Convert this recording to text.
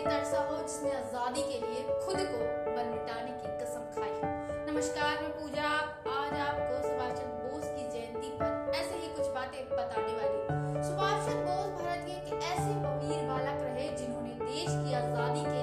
एक दरसा हो जिसने आज़ादी के लिए खुद को बल मिटाने की कसम खाई नमस्कार, मैं पूजा। आज आपको सुभाष चंद्र बोस की जयंती पर ऐसे ही कुछ बातें बताने वाली सुभाष चंद्र बोस भारत के एक ऐसे अमीर बालक रहे जिन्होंने देश की आज़ादी के